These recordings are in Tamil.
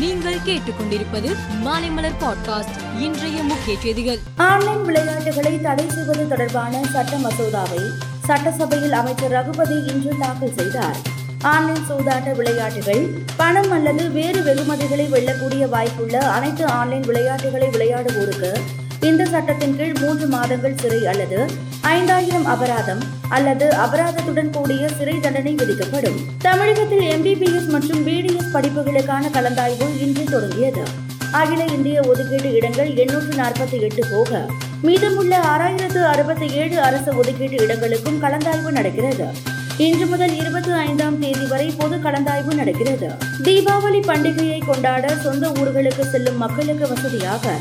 நீங்கள் கேட்டுக்கொண்டிருப்பது மாலைமலர் பாட்காஸ்ட் இன்றைய முக்கிய செய்திகள். ஆன்லைன் விளையாட்டுகளை தடை செய்வது தொடர்பான சட்ட மசோதாவை சட்டசபையில் அமைச்சர் ரகுபதி இன்று தாக்கல் செய்தார். ஆன்லைன் சூதாட்ட விளையாட்டுகள் பணம் அல்லது வேறு வெகுமதிகளை வெல்லக்கூடிய வாய்ப்புள்ள அனைத்து ஆன்லைன் விளையாட்டுகளை விளையாடுவோருக்கு இந்த சட்டத்தின் கீழ் மூன்று மாதங்கள் சிறை அல்லது ஐந்தாயிரம் அபராதம் அல்லது அபராதத்துடன் கூடிய சிறை தண்டனை விதிக்கப்படும். தமிழகத்தில் எம்பிபிஎஸ் மற்றும் பிடிஎஸ் படிப்புகளுக்கான கலந்தாய்வு இன்று தொடங்கியது. அகில இந்திய ஒதுக்கீட்டு இடங்கள் எண்ணூற்று நாற்பத்தி எட்டு போக மீதமுள்ள ஆறாயிரத்து அறுபத்தி ஏழு அரசு ஒதுக்கீட்டு இடங்களுக்கும் கலந்தாய்வு நடக்கிறது. இன்று முதல் இருபத்தி ஐந்தாம் தேதி வரை பொது கலந்தாய்வு நடக்கிறது. தீபாவளி பண்டிகையை கொண்டாட சொந்த ஊர்களுக்கு செல்லும் மக்களுக்கு வசதியாக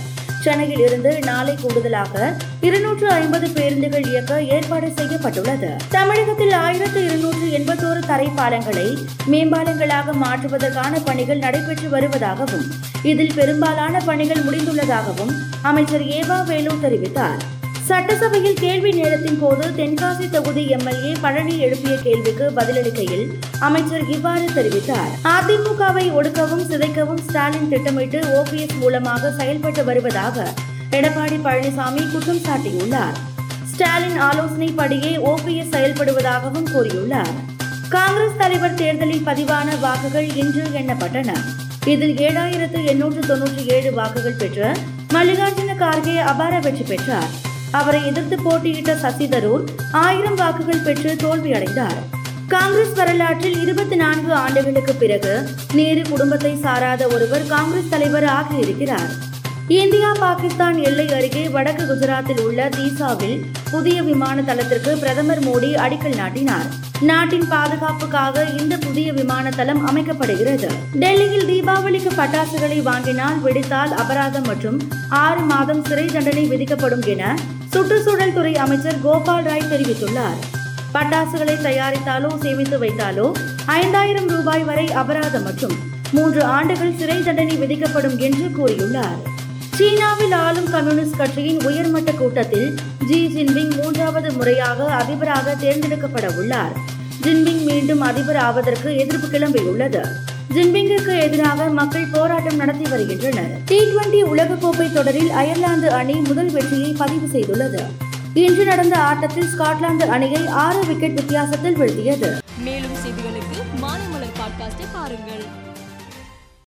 சென்னையில் இருந்து நாளை கூடுதலாக இருநூற்று ஐம்பது பேருந்துகள் இயக்க ஏற்பாடு செய்யப்பட்டுள்ளது. தமிழகத்தில் ஆயிரத்து இருநூற்று எண்பத்தோரு தரைப்பாலங்களை மேம்பாலங்களாக மாற்றுவதற்கான பணிகள் நடைபெற்று வருவதாகவும் இதில் பெரும்பாலான பணிகள் முடிந்துள்ளதாகவும் அமைச்சர் ஏவா வேலு தெரிவித்தார். சட்டசபையில் கேள்வி நேரத்தின் போது தென்காசி தொகுதி எம்எல்ஏ பழனி எழுப்பிய கேள்விக்கு பதிலளிக்கையில் அமைச்சர் இவ்வாறு தெரிவித்தார். அதிமுகவை ஒடுக்கவும் சிதைக்கவும் ஸ்டாலின் திட்டமிட்டு ஓபிஎஸ் மூலமாக செயல்பட்டு வருவதாக எடப்பாடி பழனிசாமி குற்றம் சாட்டியுள்ளார். ஸ்டாலின் ஆலோசனைப்படியே ஓபிஎஸ் செயல்படுவதாகவும் கூறியுள்ளார். காங்கிரஸ் தலைவர் தேர்தலில் பதிவான வாக்குகள் இன்று எண்ணப்பட்டன. இதில் ஏழாயிரத்து எண்ணூற்று தொன்னூற்றி ஏழு வாக்குகள் பெற்ற மல்லிகார்ஜுன கார்கே அபார வெற்றி பெற்றார். அவரை எதிர்த்து போட்டியிட்ட சசி தரூர் ஆயிரம் வாக்குகள் பெற்று தோல்வியடைந்தார். காங்கிரஸ் வரலாற்றில் இருபத்தி நான்கு ஆண்டுகளுக்கு பிறகு நேரு குடும்பத்தை சாராத ஒருவர் காங்கிரஸ் தலைவர் ஆகியிருக்கிறார் இந்தியா பாகிஸ்தான் எல்லை அருகே வடக்கு குஜராத்தில் உள்ள தீசாவில் புதிய விமான தளத்திற்கு பிரதமர் மோடி அடிக்கல் நாட்டினார். நாட்டின் பாதுகாப்புக்காக இந்த புதிய விமான தளம் அமைக்கப்படுகிறது. டெல்லியில் தீபாவளிக்கு பட்டாசுகளை வாங்கினால் வெடித்தால் அபராதம் மற்றும் ஆறு மாதம் சிறை தண்டனை விதிக்கப்படும் என சுற்றுச்சூழல் துறை அமைச்சர் கோபால் ராய் தெரிவித்துள்ளார். பட்டாசுகளை தயாரித்தாலோ சேமித்து வைத்தாலோ ஐந்தாயிரம் ரூபாய் வரை அபராதம் மற்றும் மூன்று ஆண்டுகள் சிறை தண்டனை விதிக்கப்படும் என்று கூறியுள்ளார். சீனாவில் ஆளும் கம்யூனிஸ்ட் கட்சியின் உயர்மட்ட கூட்டத்தில் ஜி ஜின்பிங் மூன்றாவது முறையாக அதிபராக தேர்ந்தெடுக்கப்பட உள்ளார். ஜின்பிங் மீண்டும் அதிபர் ஆவதற்கு எதிர்ப்பு கிளம்பியுள்ளது. ஜின்பிங்குக்கு எதிராக மக்கள் போராட்டம் நடத்தி வருகின்றனர். டி டுவெண்டி உலகக்கோப்பை தொடரில் அயர்லாந்து அணி முதல் வெற்றியை பதிவு செய்துள்ளது. இன்று நடந்த ஆட்டத்தில் ஸ்காட்லாந்து அணியை ஆறு விக்கெட் வித்தியாசத்தில் வீழ்த்தியது. மேலும் செய்திகளுக்கு பாட்காஸ்டை பாருங்கள்.